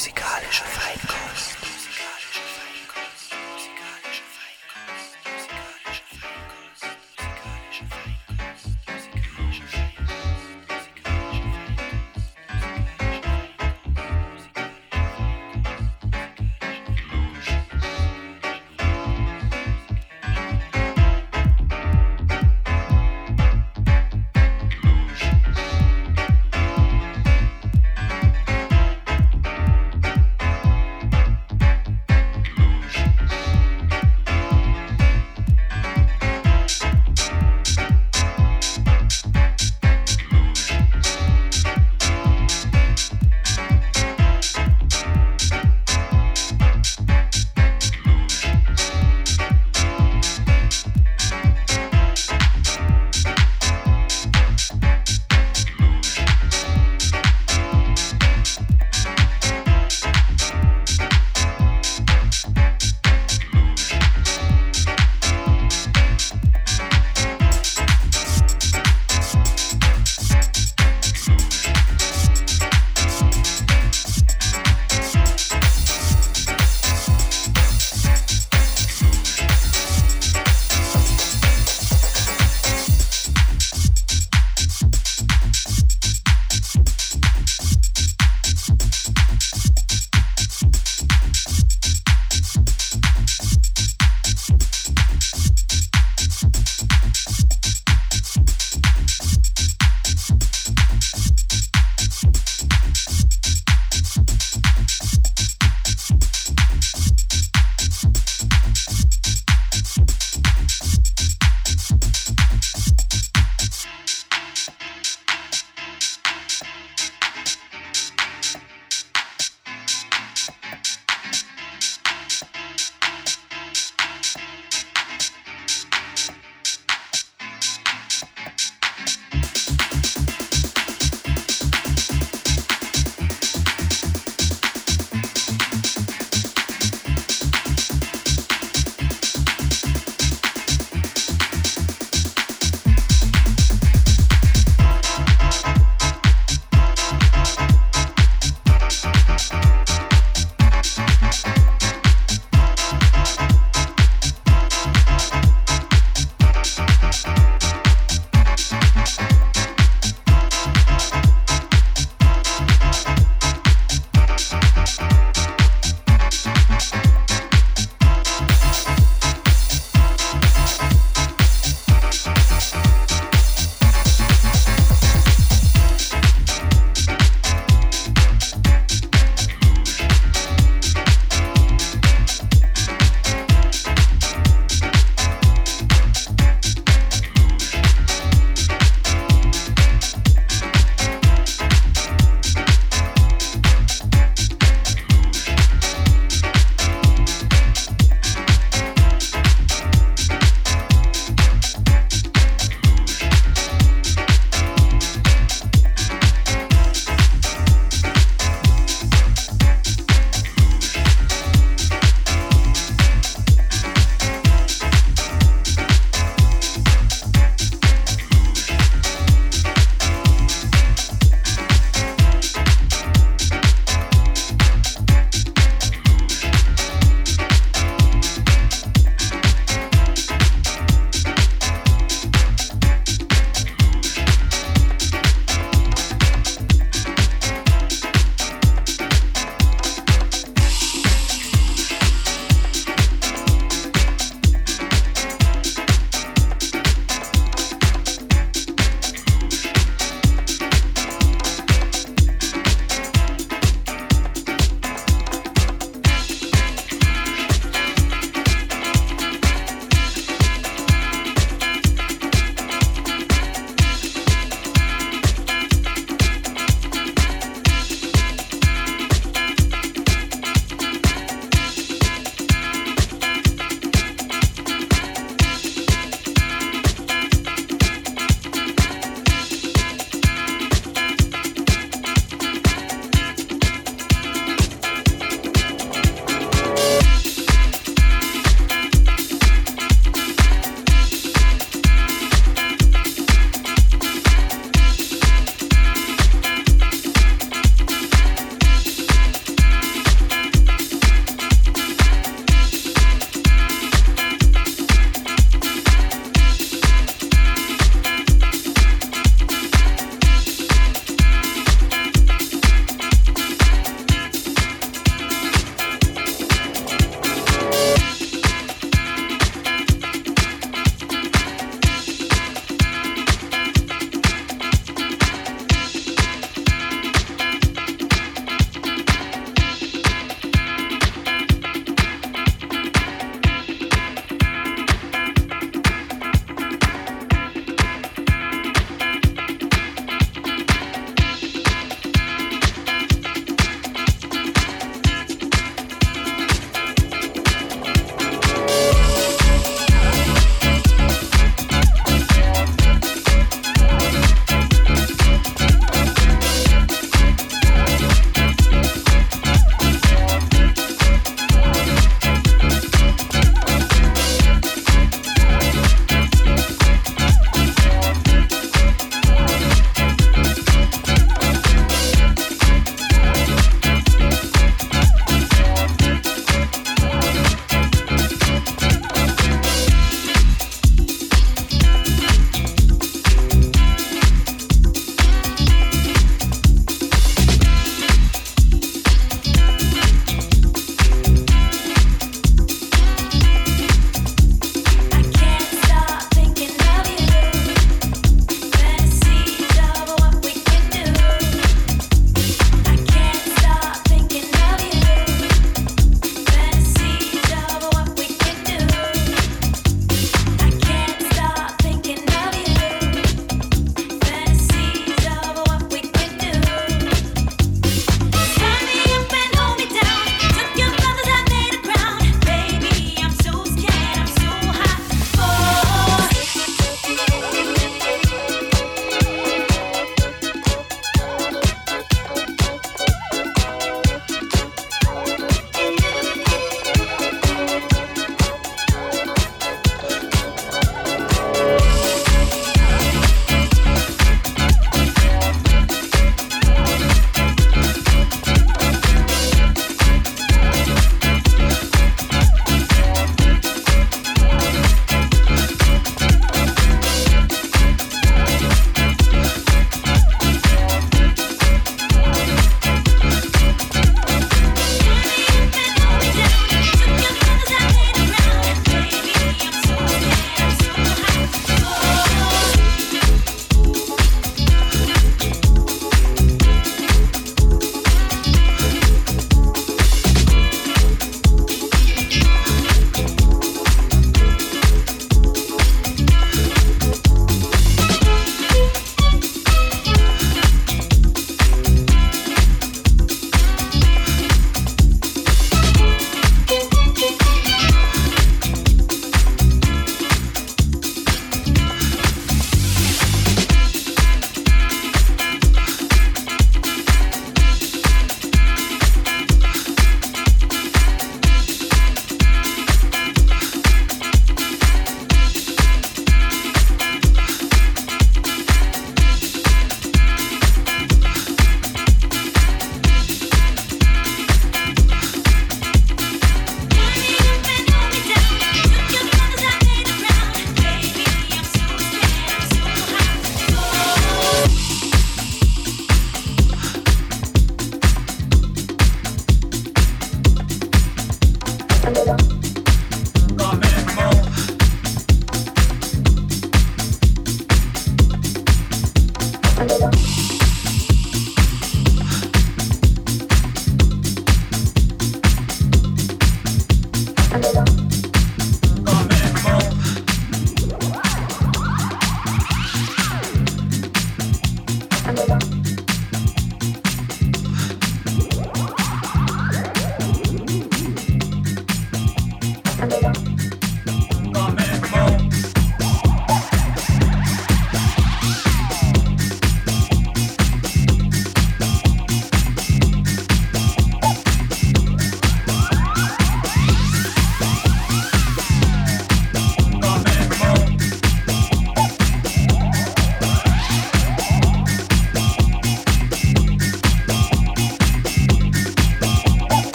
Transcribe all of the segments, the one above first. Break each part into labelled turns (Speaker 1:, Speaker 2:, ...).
Speaker 1: Musikalische Feinkost.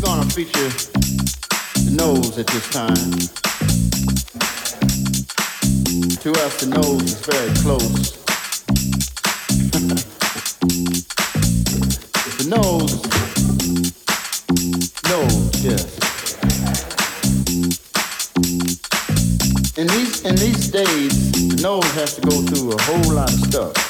Speaker 2: We're gonna feature the nose at this time. To us, the nose is very close. the nose, nose, yes. In these in these days, the nose has to go through a whole lot of stuff.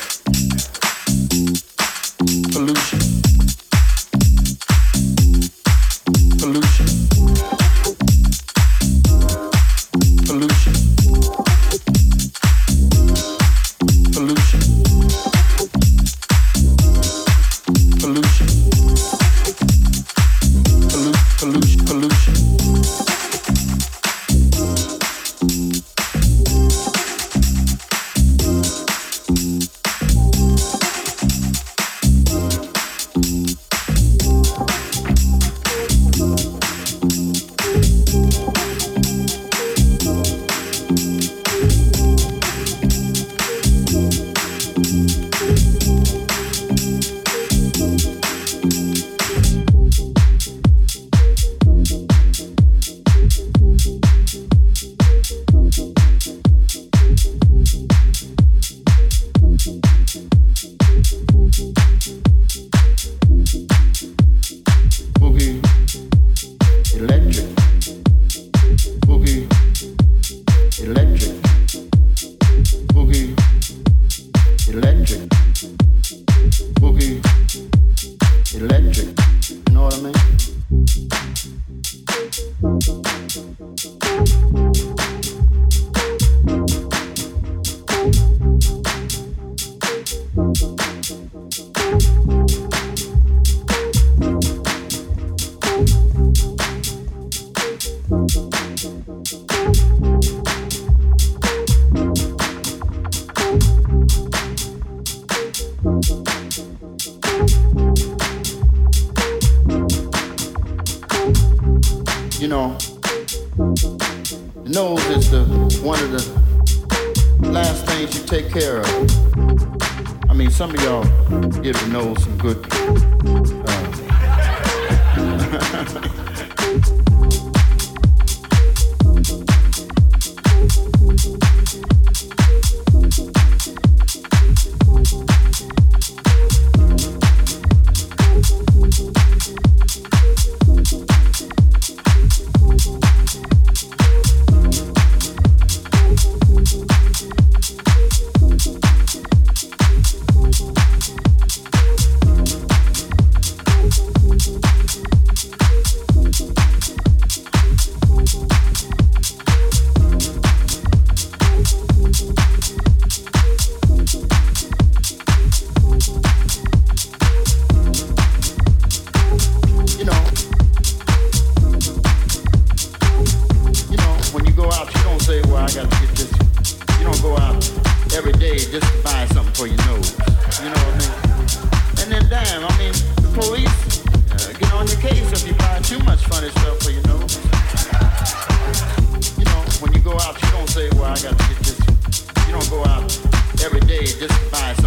Speaker 2: just by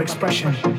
Speaker 3: expression.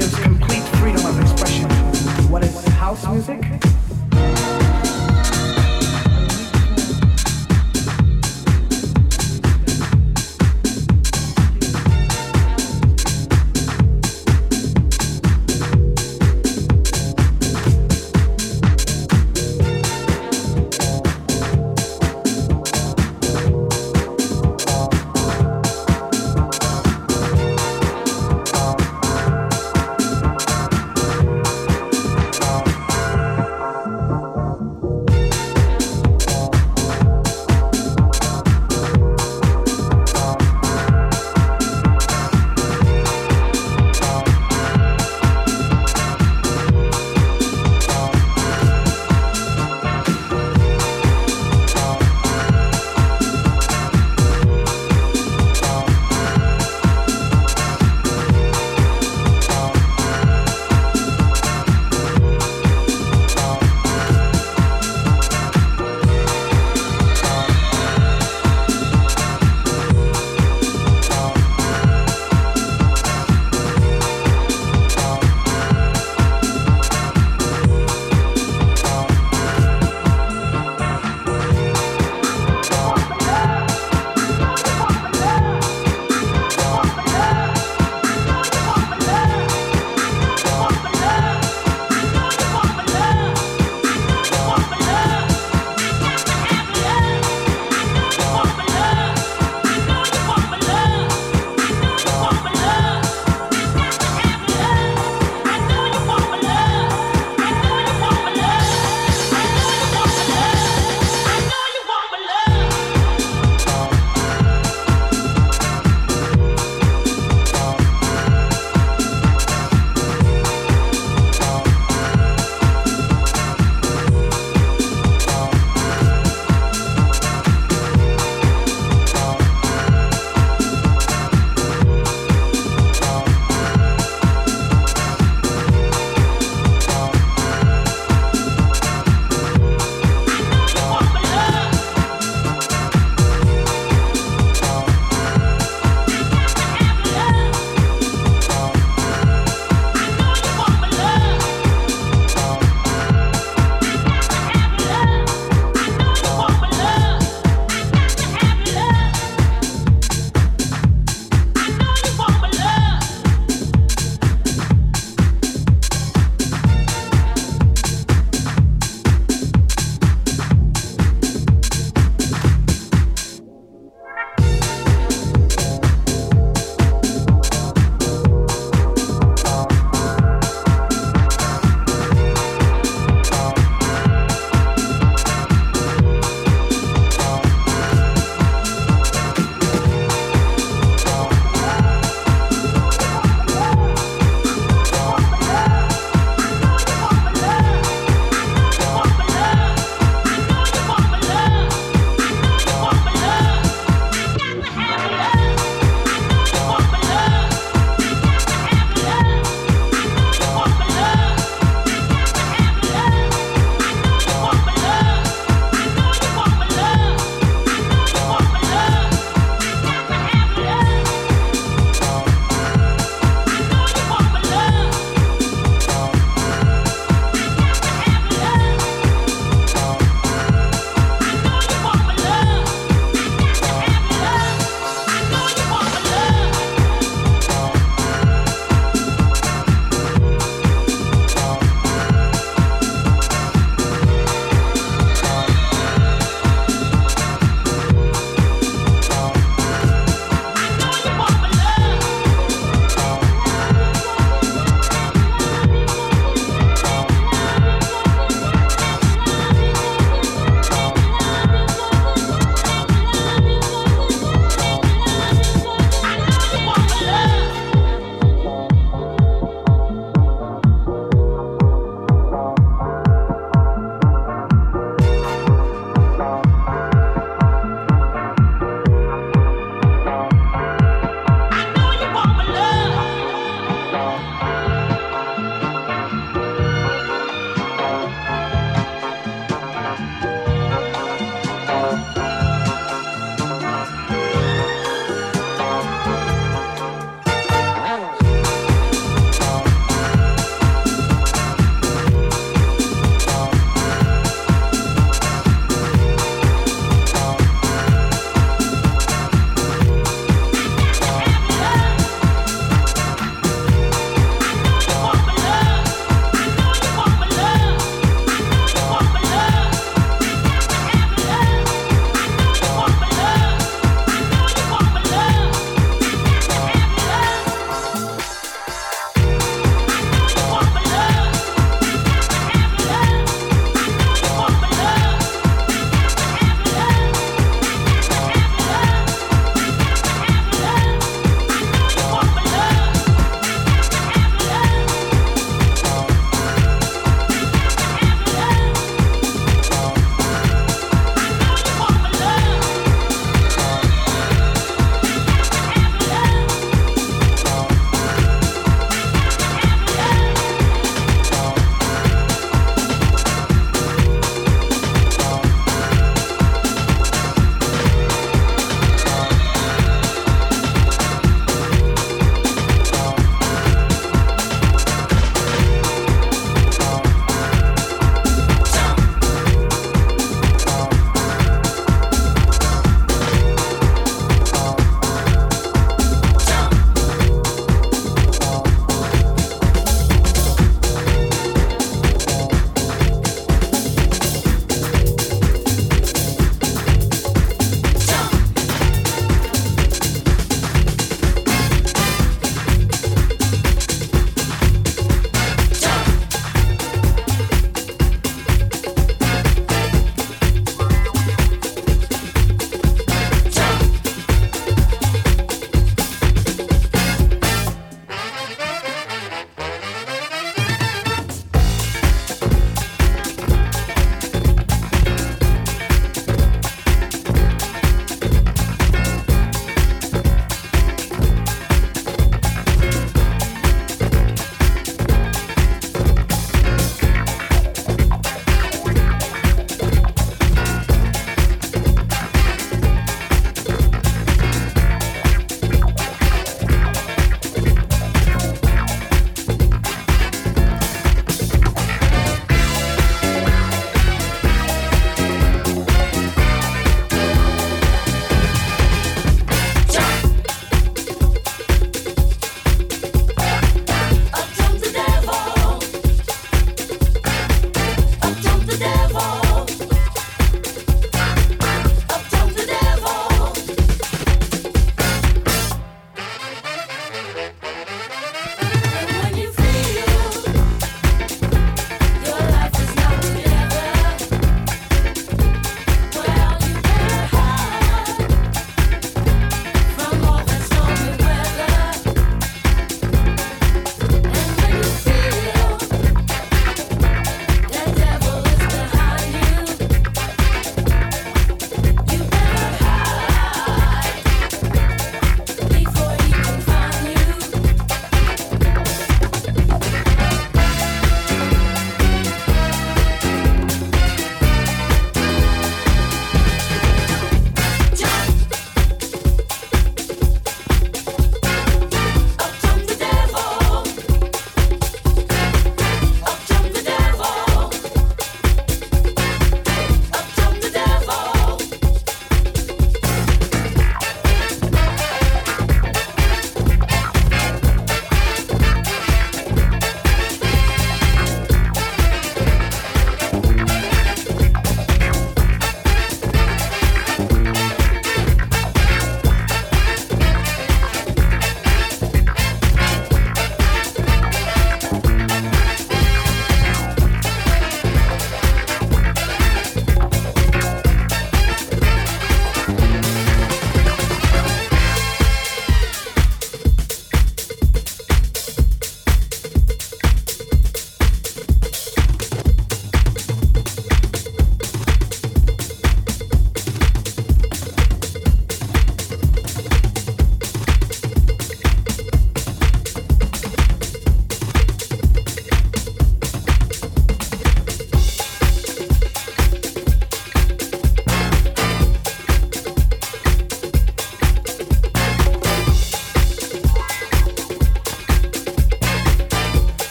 Speaker 3: gives complete freedom of expression. What is house music?